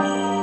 Bye.